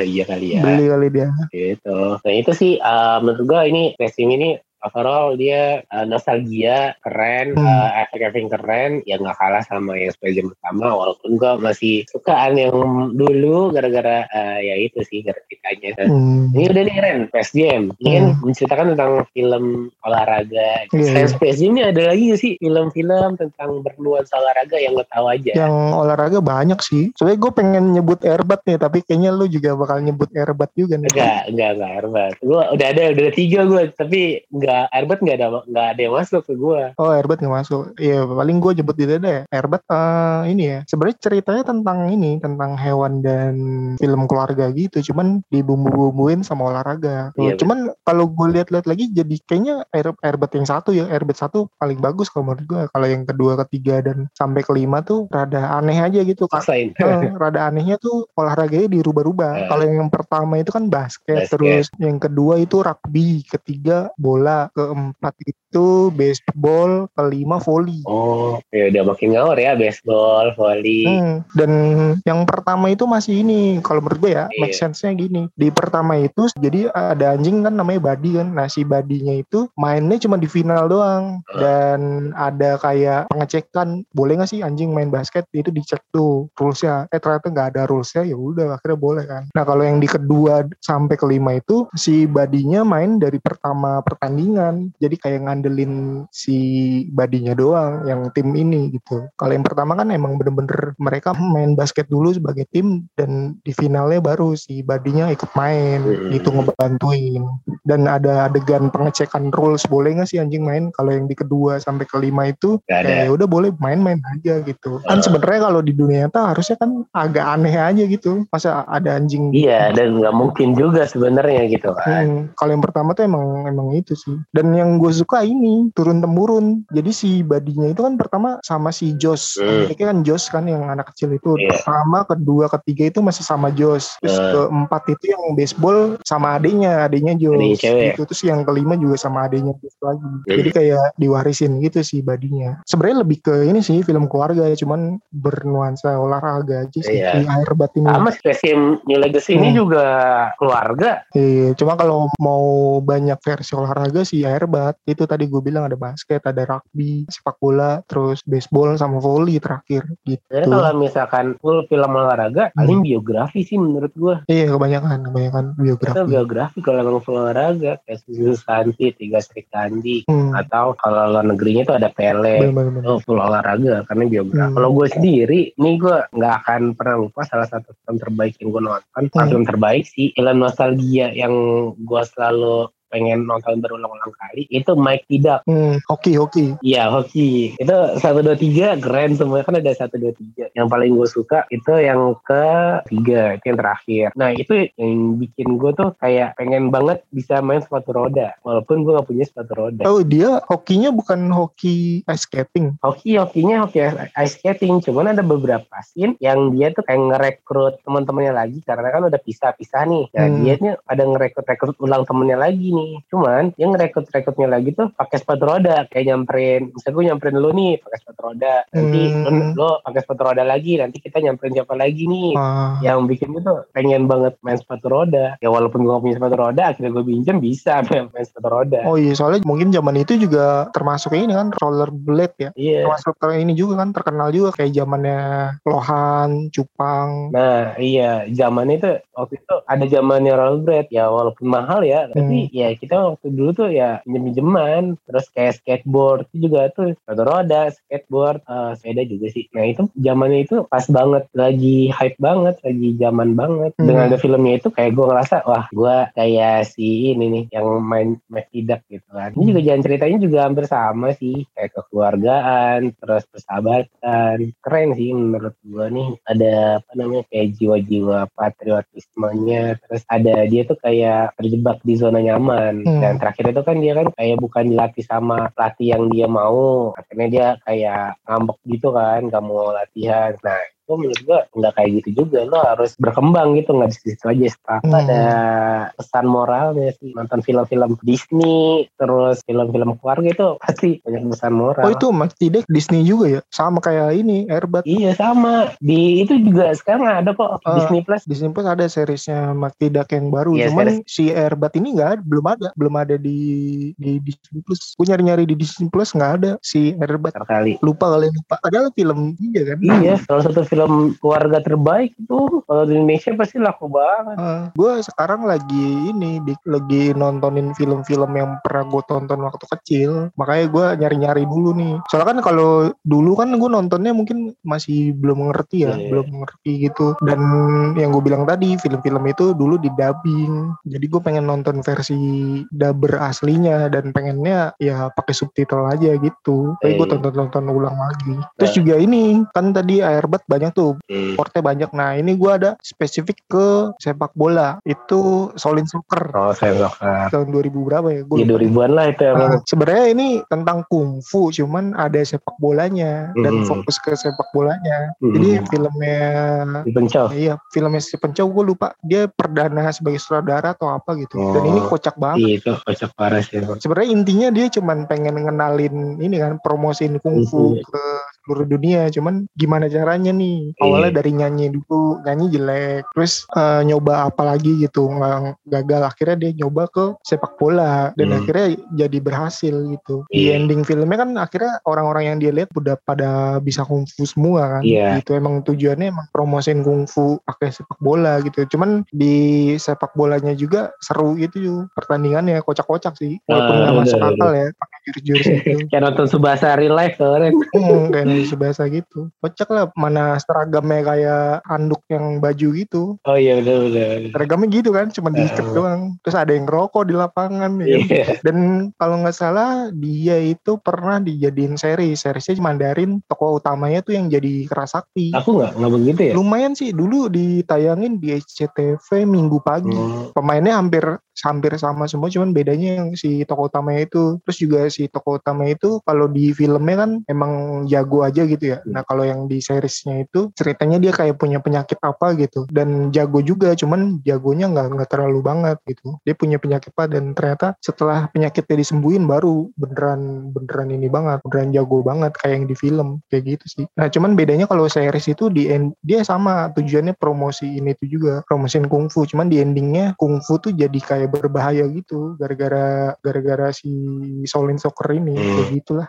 Iya kali ya. Beli kali dia. Gitu. Nah itu sih uh, menurut gue ini Jam ini overall dia uh, nostalgia keren Hmm. uh, efek-efek keren ya nggak kalah sama yang Space Jam pertama walaupun gue masih sukaan yang dulu gara-gara uh, ya itu sih grafikanya hmm. Ini udah nih Ren, Space Jam. Ini kan Hmm. menceritakan tentang film olahraga. Iya, Selain. Space Jam ini ada lagi sih film-film tentang bernuansa olahraga yang lo tahu aja? yang olahraga banyak sih. Soalnya gue pengen nyebut airbat nih, tapi kayaknya lu juga bakal nyebut airbat juga nih. Enggak, enggak, enggak Airbat. Gue udah ada, udah ada tiga gue, tapi enggak Airbat enggak ada, enggak ada yang masuk ke gue. Oh airbat nggak masuk. Iya paling gue nyebut itu deh. Airbat eh, ini ya. Sebenarnya ceritanya tentang ini, tentang hewan dan film keluarga gitu. Cuman dibumbu-bumbuin sama olahraga. Iya, Cuman kalau gue lihat-lihat lagi, jadi kayaknya air yang satu ya. Airbat satu paling bagus kalau menurut gue. Kalau yang kedua, ketiga dan sampai kelima tuh rada aneh aja gitu. Eh, rada anehnya tuh olahraganya dirubah-rubah. Eh. Kalau yang pertama itu kan basket, Basket. terus yang kedua itu rugby, ketiga bola, keempat itu baseball, kelima volley. Oh, ya udah makin ngawur ya, baseball, volley. Hmm, dan yang pertama itu masih ini kalau menurut gue ya Iya. make sense-nya gini di pertama itu jadi ada anjing kan namanya Buddy kan nah si Buddy-nya itu mainnya cuma di final doang Ah. dan ada kayak pengecekan boleh nggak sih anjing main basket itu dicek tuh rulesnya eh ternyata nggak ada rulesnya ya udah akhirnya boleh kan nah kalau yang di kedua sampai kelima itu si Buddy-nya main dari pertama pertandingan jadi kayak ngandelin si Buddy-nya doang yang tim ini gitu kalau yang pertama kan emang bener-bener mereka main basket dulu sebagai tim dan di finalnya baru si Badinya ikut main Hmm. gitu ngebantuin dan ada adegan pengecekan rules boleh nggak sih anjing main kalau yang di kedua sampai kelima itu Gak ya udah boleh main-main aja gitu kan Ah. sebenarnya kalau di dunia nyata harusnya kan agak aneh aja gitu masa ada anjing Iya, dan nggak mungkin juga sebenarnya gitu kan. Hmm, kalau yang pertama tuh emang emang itu sih. Dan yang gue suka ini turun temurun. Jadi si badinya itu kan pertama sama si Jos. Hmm. Anaknya kan Jos kan yang anak kecil itu. Iya. Pertama, kedua, ketiga itu masih sama Jos. Terus Hmm. keempat itu yang baseball sama adiknya, adiknya Jos. Adiknya cewek. Gitu. Terus yang kelima juga sama adiknya Jos lagi. Hmm. Jadi kayak diwarisin gitu si badinya. Sebenarnya lebih ke ini sih film keluarga ya, cuman bernuansa olahraga aja sih. Iya. Si air bat ini. Sama Jam New Legacy ini Hmm. juga keluarga. Iya, cuma kalau mau banyak versi olahraga si airbat itu tadi gue bilang ada basket ada rugby sepak bola terus baseball sama volley terakhir gitu Jadi kalau misalkan full film olahraga, Hmm. paling biografi sih menurut gua. iya kebanyakan kebanyakan Itu biografi biografi kalau emang full olahraga kayak Susu Santi, Tiga Sri Kandi, hmm. atau kalau luar negerinya itu ada Pele. bener-bener Oh, full olahraga karena biografi. Hmm. Kalau gue sendiri, nih gue nggak akan pernah lupa salah satu film terbaik yang gue nonton. Hmm. film terbaik sih, film nostalgia yang gue selalu pengen nonton berulang-ulang kali itu Mike Tidak. hmm. hoki hoki Iya hoki itu satu dua tiga keren semua kan ada satu dua tiga. Yang paling gue suka itu yang ketiga itu yang terakhir. Nah itu yang bikin gue tuh kayak pengen banget bisa main sepatu roda walaupun gue gak punya sepatu roda. oh dia hokinya bukan hoki ice skating Hoki hokinya hoki ice skating cuman ada beberapa scene yang dia tuh kayak ngerekrut teman-temannya lagi karena kan udah pisah-pisah nih. Nah Hmm. dia ada ngerekrut-rekrut ulang temennya lagi nih. Cuman dia ngerekrut-rekrutnya lagi tuh pakai sepatu roda kayak nyamperin. Misalnya gue nyamperin lu nih pakai sepatu roda. Nanti Hmm. lu, lu pakai sepatu roda lagi. Nanti kita nyamperin siapa lagi nih. ah Yang bikin gue tuh pengen banget main sepatu roda. Ya walaupun gue gak punya sepatu roda, akhirnya gue pinjam bisa main, main sepatu roda. Oh iya soalnya mungkin zaman itu juga termasuk ini kan rollerblade ya. Iya. Termasuk ter- ini juga kan terkenal juga kayak zamannya Lohan, Cupang. Nah iya zaman itu waktu itu ada zamannya rollerblade ya walaupun mahal ya tapi ya kita waktu dulu tuh ya pinjem-pinjeman terus kayak skateboard itu juga tuh sepatu roda skateboard eh, sepeda juga sih. Nah itu zamannya itu pas banget lagi hype banget lagi zaman banget. Hmm. dengan ada filmnya itu kayak gue ngerasa wah gue kayak si ini nih yang main main tidak gitu kan. Ini juga jalan ceritanya juga hampir sama sih kayak kekeluargaan terus persahabatan. Keren sih menurut gue nih. Ada apa namanya kayak jiwa-jiwa patriotismenya. Terus ada dia tuh kayak terjebak di zona nyaman Hmm. dan terakhir itu kan dia kan kayak bukan dilatih sama pelatih yang dia mau. Akhirnya dia kayak ngambek gitu kan gak mau latihan. Nah itu menurut gua nggak kayak gitu juga lo harus berkembang gitu nggak di situ aja setelah Hmm. ada pesan moralnya sih nonton film-film Disney terus film-film keluarga itu pasti banyak pesan moral Oh itu Mas Tidek Disney juga ya? Sama kayak ini Airbat. iya sama di itu juga sekarang ada kok Ah. Disney Plus Disney Plus ada seriesnya Mas Tidek yang baru. Iya, Cuman si Airbat ini nggak belum ada, belum ada di di Disney Plus. Gue nyari-nyari di Disney Plus nggak ada si Airbat. sekali Lupa kalian lupa. Padahal film dia kan. Iya, salah satu film keluarga terbaik itu kalau di Indonesia pasti laku banget. gue sekarang lagi ini di, lagi nontonin film-film yang pernah gue tonton waktu kecil. Makanya gue nyari-nyari dulu nih. Soalnya kan kalau dulu kan gue nontonnya mungkin masih belum ngerti ya Iya. belum ngerti gitu. Dan yang gue bilang tadi film-film itu dulu di dubbing. Jadi gue pengen nonton versi dubber aslinya dan pengennya ya pakai subtitle aja gitu. Tapi gue Iya. tonton-tonton ulang lagi. Terus juga ini kan tadi Airbat banyak tuh Hmm. sportnya banyak. Nah ini gue ada spesifik ke sepak bola. Itu Solin Soccer Oh, saya nggak tahun 2000 berapa ya? Gue Ya 2000-an lah itu emang. Nah, sebenarnya ini tentang kungfu, cuman ada sepak bolanya dan Hmm. fokus ke sepak bolanya. Hmm. Jadi filmnya, Dipencau. iya filmnya Stephen Chow gue lupa dia perdana sebagai sutradara atau apa gitu. Dan Oh. ini kocak banget. Iya, itu kocak parah sih. Sebenarnya intinya dia cuman pengen ngenalin ini kan promosiin kungfu Kungfu. ke seluruh dunia. Cuman gimana caranya nih? Awalnya Iya. dari nyanyi dulu, nyanyi jelek, terus eh, nyoba apa lagi gitu, nggak gagal. Akhirnya dia nyoba ke sepak bola dan Hmm. akhirnya jadi berhasil gitu. Di Iya. ending filmnya kan akhirnya orang-orang yang dia lihat udah pada bisa kungfu semua kan. Iya. Gitu emang tujuannya emang promosiin kungfu pakai sepak bola gitu. Cuman di sepak bolanya juga seru gitu pertandingannya kocak-kocak sih. Walaupun Ah, nggak masuk udah, akal ya pakai jurus-jurus itu. Kayak nonton Subasa real life kemarin. Hmm, kayak Indonesia biasa gitu. Kocak lah mana seragamnya kayak anduk yang baju gitu. Oh iya bener bener. Seragamnya gitu kan, cuma diikat Ah. doang. Terus ada yang ngerokok di lapangan ya. kan? Iya. Dan kalau nggak salah dia itu pernah dijadiin seri. Seriesnya Mandarin tokoh utamanya tuh yang jadi kerasakti. Aku nggak nggak begitu ya. Lumayan sih dulu ditayangin di SCTV minggu pagi. Hmm. Pemainnya hampir hampir sama semua cuman bedanya yang si tokoh utamanya itu terus juga si tokoh utama itu kalau di filmnya kan emang jago aja gitu ya. Nah kalau yang di seriesnya itu ceritanya dia kayak punya penyakit apa gitu dan jago juga, cuman jagonya nggak nggak terlalu banget gitu. Dia punya penyakit apa dan ternyata setelah penyakitnya disembuhin baru beneran beneran ini banget, beneran jago banget kayak yang di film kayak gitu sih. Nah cuman bedanya kalau series itu di end, dia sama tujuannya promosi ini tuh juga promosiin kungfu, cuman di endingnya kungfu tuh jadi kayak berbahaya gitu gara-gara gara-gara si Shaolin Soccer ini hmm. kayak gitulah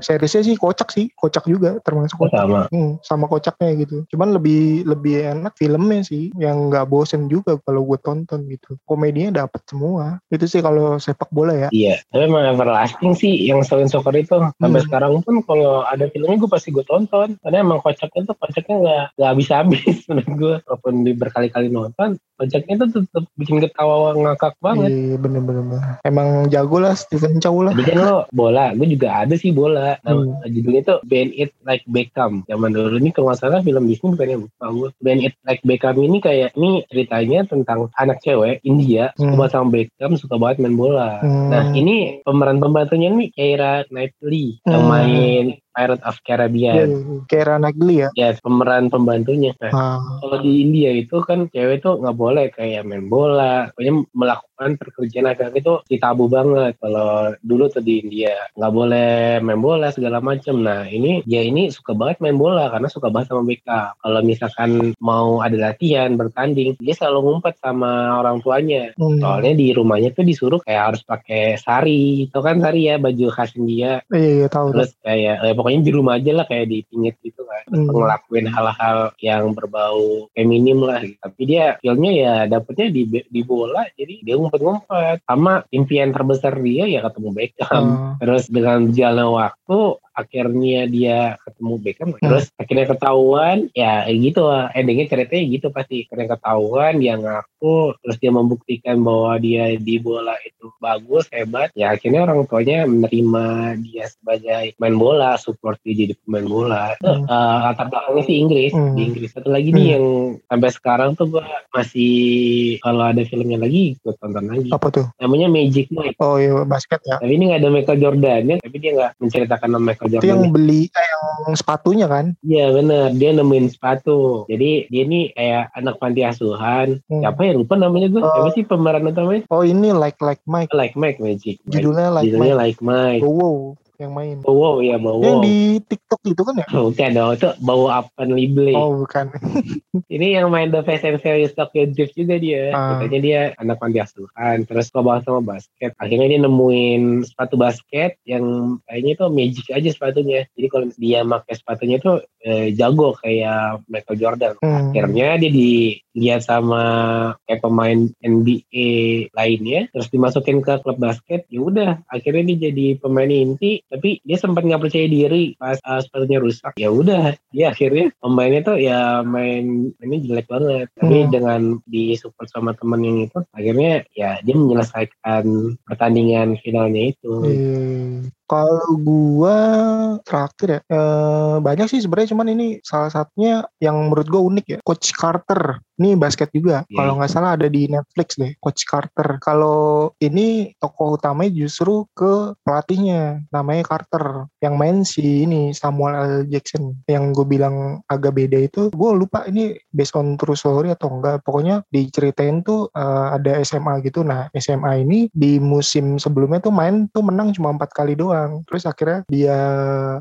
seriesnya sih kocak sih kocak juga termasuk kocak. sama. Hmm, sama kocaknya gitu. Cuman lebih lebih enak filmnya sih yang nggak bosen juga kalau gue tonton gitu. Komedinya dapet semua. Itu sih kalau sepak bola ya. Iya tapi emang everlasting sih yang selain soccer itu sampai hmm. sekarang pun kalau ada filmnya gue pasti gue tonton. Karena emang kocaknya tuh kocaknya nggak nggak habis habis menurut gue walaupun di berkali-kali nonton kocaknya tuh tetap bikin ketawa ngakak banget. Iya bener-bener. Emang jago lah Steven Chow lah. Tapi kan lo bola gue juga ada sih bola nah, hmm. judulnya tuh Band It Like Beckham zaman dulu ini kalau nggak salah film Disney bukan yang bagus Band It Like Beckham ini kayak ini ceritanya tentang anak cewek India hmm. suka sama Beckham suka banget main bola hmm. nah ini pemeran pembantunya nih Keira Knightley hmm. yang main Pirate of Caribbean. Yeah, Keira Knightley ya? Ya, pemeran pembantunya. Nah, ah. Kalau di India itu kan cewek tuh nggak boleh kayak main bola, pokoknya melakukan pekerjaan agak itu ditabu banget. Kalau dulu tuh di India nggak boleh main bola segala macam. Nah ini dia ini suka banget main bola karena suka banget sama BK. Kalau misalkan mau ada latihan bertanding, dia selalu ngumpet sama orang tuanya. Hmm. Soalnya di rumahnya tuh disuruh kayak harus pakai sari, itu kan sari ya baju khas India. Iya, iya tahu. Terus kayak eh, pokoknya di rumah aja lah kayak dipingit gitu kan hmm. ngelakuin hal-hal yang berbau feminim lah gitu. tapi dia feelnya ya dapetnya di di bola jadi dia ngumpet-ngumpet sama impian terbesar dia ya ketemu Beckham hmm. terus dengan jalan waktu akhirnya dia ketemu Beckham hmm. terus akhirnya ketahuan ya gitu endingnya ceritanya gitu pasti akhirnya ketahuan dia ngaku terus dia membuktikan bahwa dia di bola itu bagus hebat ya akhirnya orang tuanya menerima dia sebagai main bola support dia jadi pemain bola hmm. uh, latar belakangnya sih Inggris hmm. di Inggris satu lagi hmm. nih yang sampai sekarang tuh gua masih kalau ada filmnya lagi gue tonton lagi apa tuh namanya Magic Mike oh iya basket ya tapi ini nggak ada Michael Jordan ya tapi dia nggak menceritakan nama Michael itu yang beli kayak yang sepatunya kan? Iya bener, dia nemuin sepatu. Jadi dia ini kayak anak panti asuhan. Hmm. Siapa ya lupa namanya gue? Oh. Siapa sih pemeran utamanya? Oh ini like like Mike. Like Mike Magic. Judulnya like Judulnya Mike. like Mike. Oh, wow yang main. Bowo ya Bowo. Yang di TikTok itu kan ya? Bukan dong, itu Bowo Apan Lible. Oh bukan. Ini yang main The Fast and Furious Tokyo Drift juga dia. Ah. Katanya dia anak panti asuhan, terus bahas sama basket. Akhirnya dia nemuin sepatu basket yang kayaknya itu magic aja sepatunya. Jadi kalau dia pakai sepatunya itu eh, jago kayak Michael Jordan. Hmm. Akhirnya dia dilihat sama kayak pemain NBA lainnya, terus dimasukin ke klub basket. Ya udah, akhirnya dia jadi pemain inti tapi dia sempat nggak percaya diri pas uh, sepatunya rusak ya udah dia akhirnya pemainnya tuh ya main ini jelek banget tapi hmm. dengan disupport sama temen yang itu akhirnya ya dia menyelesaikan pertandingan finalnya itu hmm. Kalau gua terakhir ya eh, banyak sih sebenarnya cuman ini salah satunya yang menurut gua unik ya Coach Carter ini basket juga. Yeah. Kalau nggak salah ada di Netflix deh, Coach Carter. Kalau ini tokoh utamanya justru ke pelatihnya, namanya Carter. Yang main si ini Samuel L. Jackson. Yang gue bilang agak beda itu, gue lupa ini based on true story atau enggak. Pokoknya diceritain tuh uh, ada SMA gitu. Nah SMA ini di musim sebelumnya tuh main tuh menang cuma empat kali doang. Terus akhirnya dia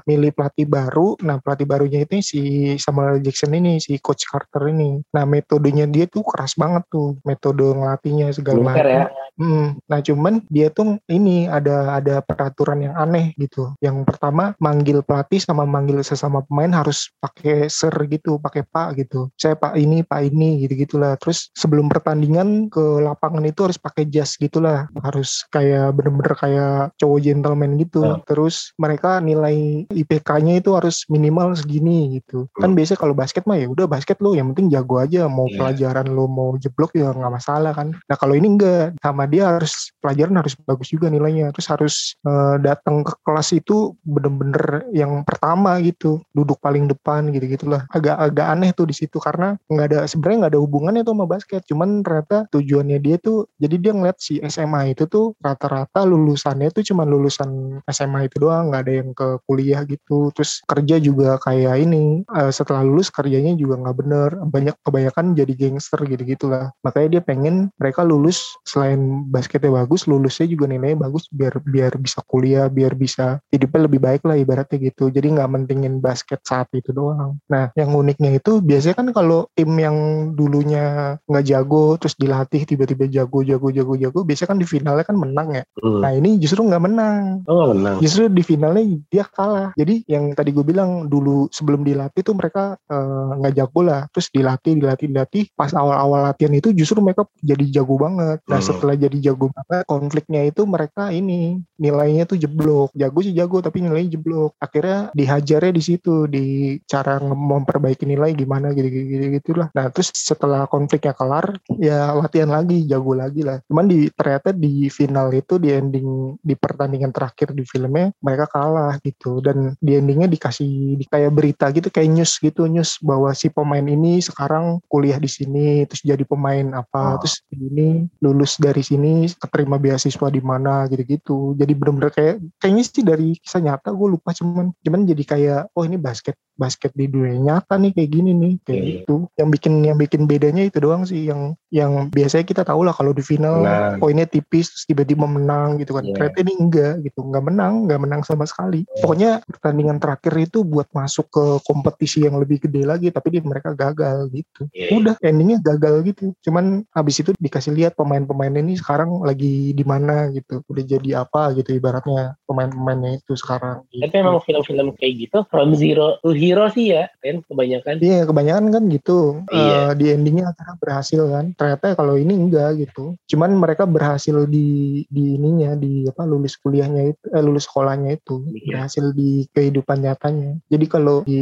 milih pelatih baru. Nah pelatih barunya itu si Samuel. Jackson ini, si Coach Carter ini. Nah metode metodenya dia tuh keras banget tuh metode ngelatihnya segala macam. Ya? Hmm, nah cuman dia tuh ini ada ada peraturan yang aneh gitu. Yang pertama manggil pelatih sama manggil sesama pemain harus pakai ser gitu, pakai pak gitu. Saya pak ini, pak ini gitu gitulah. Terus sebelum pertandingan ke lapangan itu harus pakai jas gitulah. Harus kayak bener-bener kayak cowok gentleman gitu. Oh. Terus mereka nilai IPK-nya itu harus minimal segini gitu. Kan hmm. biasanya kalau basket mah ya udah basket lo yang penting jago aja mau yeah. pelajaran lo mau jeblok ya nggak masalah kan nah kalau ini enggak sama dia harus pelajaran harus bagus juga nilainya terus harus uh, datang ke kelas itu bener-bener yang pertama gitu duduk paling depan gitu gitulah agak-agak aneh tuh di situ karena nggak ada sebenarnya nggak ada hubungannya tuh sama basket cuman ternyata tujuannya dia tuh jadi dia ngeliat si SMA itu tuh rata-rata lulusannya tuh cuma lulusan SMA itu doang nggak ada yang ke kuliah gitu. Terus kerja juga kayak ini uh, setelah lulus kerjanya juga nggak bener. Banyak kebanyakan jadi gangster gitu gitulah makanya dia pengen mereka lulus selain basketnya bagus lulusnya juga nilainya bagus biar biar bisa kuliah biar bisa hidupnya lebih baik lah ibaratnya gitu. Jadi nggak mentingin basket saat itu doang. Nah yang uniknya itu biasanya kan kalau tim yang dulunya nggak jago terus dilatih tiba-tiba jago jago jago jago biasanya kan di finalnya kan menang ya. Hmm. nah ini justru nggak menang. Oh menang justru di finalnya dia kalah. Jadi yang tadi gue bilang dulu sebelum dilatih tuh mereka eh, nggak uh, jago lah. Terus dilatih dilatih dilatih. Pas awal-awal latihan itu justru mereka jadi jago banget. Nah hmm. setelah jadi jago banget konfliknya itu mereka ini nilainya tuh jeblok. Jago sih jago tapi nilainya jeblok. Akhirnya dihajarnya di situ di cara memperbaiki nilai gimana gitu gitu gitulah. Nah terus setelah konfliknya kelar ya latihan lagi jago lagi lah. Cuman di ternyata di final itu di ending di pertandingan terakhir di filmnya mereka kalah gitu dan di endingnya dikasih di kayak berita gitu kayak news gitu news bahwa si pemain ini sekarang kuliah di sini terus jadi pemain apa oh. terus ini lulus dari sini keterima beasiswa di mana gitu-gitu jadi bener-bener kayak kayaknya sih dari kisah nyata gue lupa cuman cuman jadi kayak oh ini basket basket di dunia nyata nih kayak gini nih kayak yeah. gitu yang bikin yang bikin bedanya itu doang sih yang yang biasanya kita tahu lah kalau di final nah. poinnya tipis terus tiba-tiba menang gitu kan yeah. ternyata ini enggak gitu nggak menang nggak menang sama sekali yeah. pokoknya pertandingan terakhir itu buat masuk ke kompetisi yang lebih gede lagi tapi dia mereka gagal gitu yeah. udah endingnya gagal gitu cuman habis itu dikasih lihat pemain-pemain ini sekarang lagi di mana gitu udah jadi apa gitu ibaratnya pemain-pemainnya itu sekarang gitu. tapi emang film-film kayak gitu from zero to hero sih ya kan kebanyakan iya kebanyakan kan gitu iya. uh, di endingnya akhirnya berhasil kan ternyata kalau ini enggak gitu cuman mereka berhasil di di ininya di apa lulus kuliahnya itu eh, lulus sekolahnya itu iya. berhasil di kehidupan nyatanya. Jadi kalau di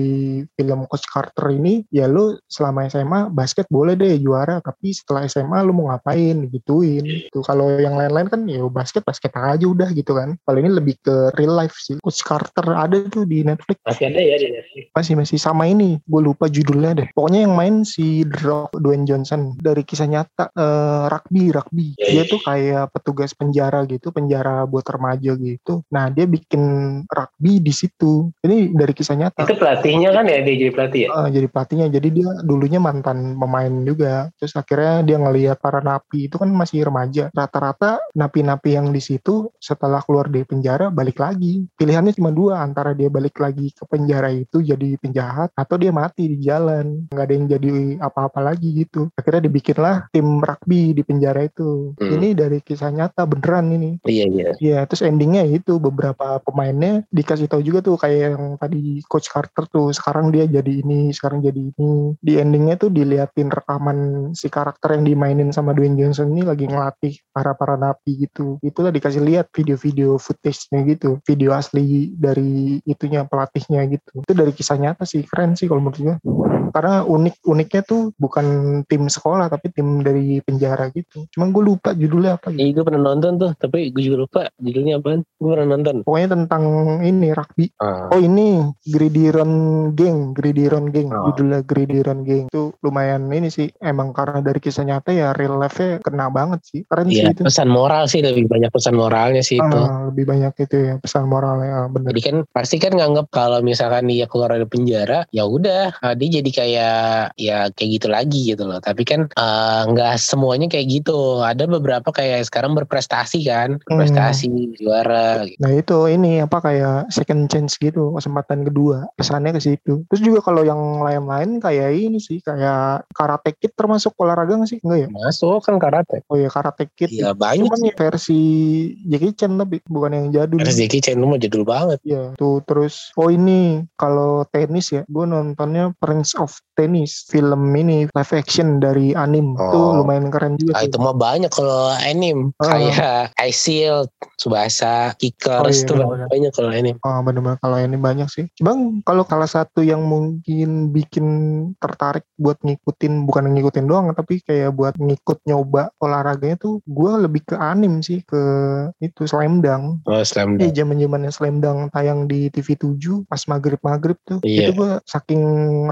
film Coach Carter ini ya lu selama SMA basket boleh deh juara tapi setelah SMA lu mau ngapain? Gituin. Itu kalau yang lain-lain kan ya basket basket aja udah gitu kan. Kalau ini lebih ke real life sih. Coach Carter ada tuh di Netflix. Masih ada ya di Netflix? Masih masih. Sama ini. Gue lupa judulnya deh. Pokoknya yang main si Rock Dwayne Johnson. Dari kisah nyata uh, rugby rugby. Yeah, dia yeah. tuh kayak petugas penjara gitu penjara buat remaja gitu nah dia bikin rugby di situ. Ini dari kisah nyata. Itu pelatihnya kan ya? Dia jadi pelatih ya? Uh, jadi pelatihnya. Jadi dia dulunya mantan pemain juga. Terus akhirnya dia ngelihat para napi itu kan masih remaja. Rata-rata napi-napi yang di situ setelah keluar dari penjara balik lagi. Pilihannya cuma dua antara dia balik lagi ke penjara itu jadi penjahat atau dia mati di jalan. Nggak ada yang jadi apa-apa lagi gitu. Akhirnya dibikinlah tim rugby di penjara itu. Hmm. ini dari kisah nyata beneran ini. Iya iya. Iya terus endingnya itu beberapa pemainnya dikasih tahu juga tuh kayak yang tadi coach Carter tuh sekarang dia jadi ini sekarang jadi ini. Di endingnya tuh diliatin rekaman si karakter yang dimainin sama Dwayne Johnson ini lagi ngelatih para para napi gitu. Itulah dikasih lihat video-video footage-nya gitu video asli dari itunya pelatihnya gitu. Itu dari kisah nyata sih keren sih kalau menurut gue karena unik uniknya tuh bukan tim sekolah tapi tim dari penjara gitu. Cuman gue lupa judulnya apa gitu. Iya gue pernah nonton tuh tapi gue juga lupa judulnya apa gue pernah nonton. Pokoknya tentang ini rugby. Ah. oh ini Gridiron Gang Gridiron Gang. Ah. judulnya Gridiron Gang. Itu lumayan ini sih emang karena dari kisah nyata ya real life-nya kena banget sih. Keren iya, sih itu. pesan moral sih lebih banyak pesan moralnya sih itu. Ah, lebih banyak itu ya pesan moralnya. Bener. Jadi kan pasti kan nganggap kalau misalkan dia keluar dari penjara ya udah ah, dia jadi kayak ya kayak gitu lagi gitu loh. Tapi kan ah, nggak uh, semuanya kayak gitu. Ada beberapa kayak sekarang berprestasi kan. Berprestasi hmm. juara gitu. nah itu ini apa kayak second chance gitu kesempatan kedua pesannya ke situ. Terus juga kalau yang lain-lain kayak ini sih kayak karate kid termasuk olahraga gak sih? Enggak ya? Masuk kan karate. Oh ya karate kid. Iya banyak cuman ya versi Jackie Chan tapi bukan yang jadul. Versi Jackie Chan lu mah jadul banget. Ya tuh. Terus oh ini kalau tenis ya gue nontonnya Prince of Tennis film ini live action dari anim oh. itu lumayan keren juga. Ah, itu mah banyak kalau anim oh. kayak Ice Shield, Subasa, Kickers oh, iya, banyak kalau anim. Oh benar-benar kalau anim banyak sih. Bang kalau salah satu yang mungkin bikin tertarik buat ngikutin bukan ngikutin doang tapi kayak buat ngikut nyoba olahraganya tuh gue lebih ke anim sih ke itu Slam Dunk. Oh Slam Dunk. Iya zaman zamannya Slam Dunk tayang di TV 7 pas maghrib maghrib tuh. Iya. Itu gue saking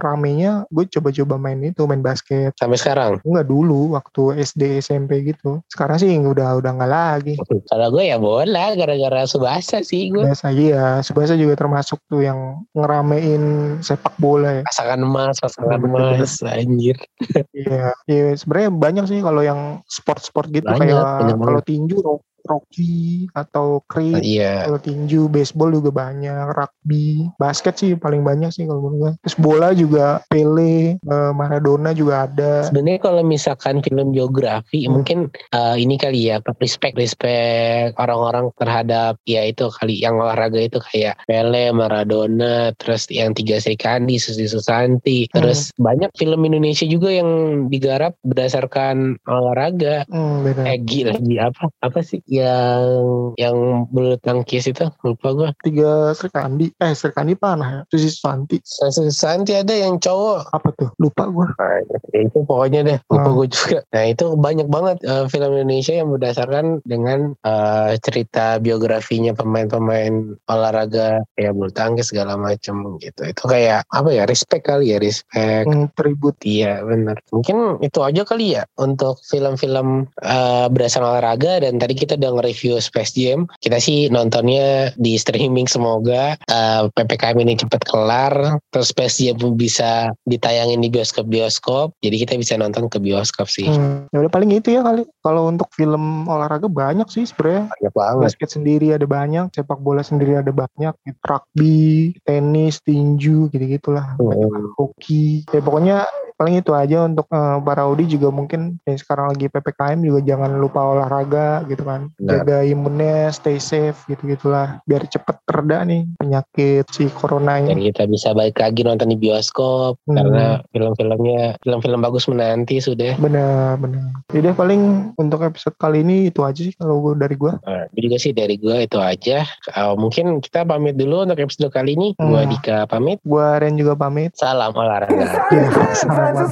ramenya gue coba-coba main itu main basket. Sampai sekarang? Enggak dulu waktu SD SMP gitu. Sekarang sih udah udah nggak lagi. Kalau gue ya bola gara-gara subasa sih gue. Biasa iya. Subasa juga termasuk tuh yang ngeramein sepak bola ya. Pasangan emas pasangan emas anjir. Iya iya. Sebenarnya banyak sih kalau yang sport-sport gitu banyak, kayak kalau tinju Rocky atau Creed, uh, iya. kalau tinju, baseball juga banyak, rugby, basket sih paling banyak sih kalau menurut gue. Terus bola juga Pele, uh, Maradona juga ada. Sebenarnya kalau misalkan film biografi hmm. mungkin uh, ini kali ya respect respect orang-orang terhadap ya itu kali yang olahraga itu kayak Pele, Maradona, terus yang tiga Sri Kandi, Susi Susanti, hmm. terus banyak film Indonesia juga yang digarap berdasarkan olahraga. Hmm, Egi lagi apa apa sih yang yang bulu tangkis itu? Lupa gue tiga Serkandi. Eh Serkandi panah ya Susi Santi Susi Santi ada yang cowok. Apa tuh? Lupa gue nah, itu pokoknya deh. Lupa hmm. gue juga. Nah itu banyak banget uh, film Indonesia yang berdasarkan dengan uh, cerita biografinya pemain-pemain olahraga kayak bulu tangkis segala macam gitu. Itu kayak apa ya respect kali ya respect. Hmm, tribut. Iya benar mungkin itu aja kali ya untuk film-film uh, berdasarkan olahraga dan tadi kita udah nge-review Space Jam. Kita sih nontonnya di streaming semoga uh, eh, PPKM ini cepat kelar. Terus Space Jam bisa ditayangin di bioskop-bioskop. Jadi kita bisa nonton ke bioskop sih. Hmm, ya udah paling itu ya kali. Kalau untuk film olahraga banyak sih sebenarnya. Banyak banget. Basket sendiri ada banyak, sepak bola sendiri ada banyak, rugby, tenis, tinju gitu-gitulah. Hmm. Hoki. Ya pokoknya paling itu aja untuk uh, para Audi juga mungkin yang sekarang lagi PPKM juga jangan lupa olahraga gitu kan Benar. jaga imunnya stay safe gitu gitulah biar cepet reda nih penyakit si corona ini dan kita bisa balik lagi nonton di bioskop hmm. karena film-filmnya film-film bagus menanti sudah benar benar jadi paling untuk episode kali ini itu aja sih kalau gue dari gue nah, juga sih dari gue itu aja uh, mungkin kita pamit dulu untuk episode kali ini hmm. gue Dika pamit gue Ren juga pamit salam olahraga ya, salam Francis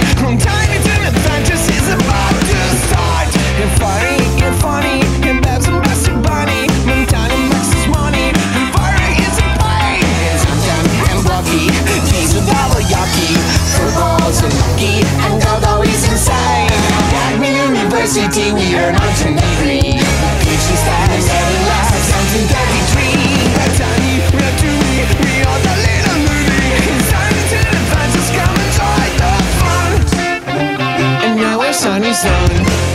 lucky and although he's insane At university we earn our degree PhD status and he laughs something every three Tiny Raptuni, we are the little movie. Insanity and adventures, come and join the fun. And now we're sunny sun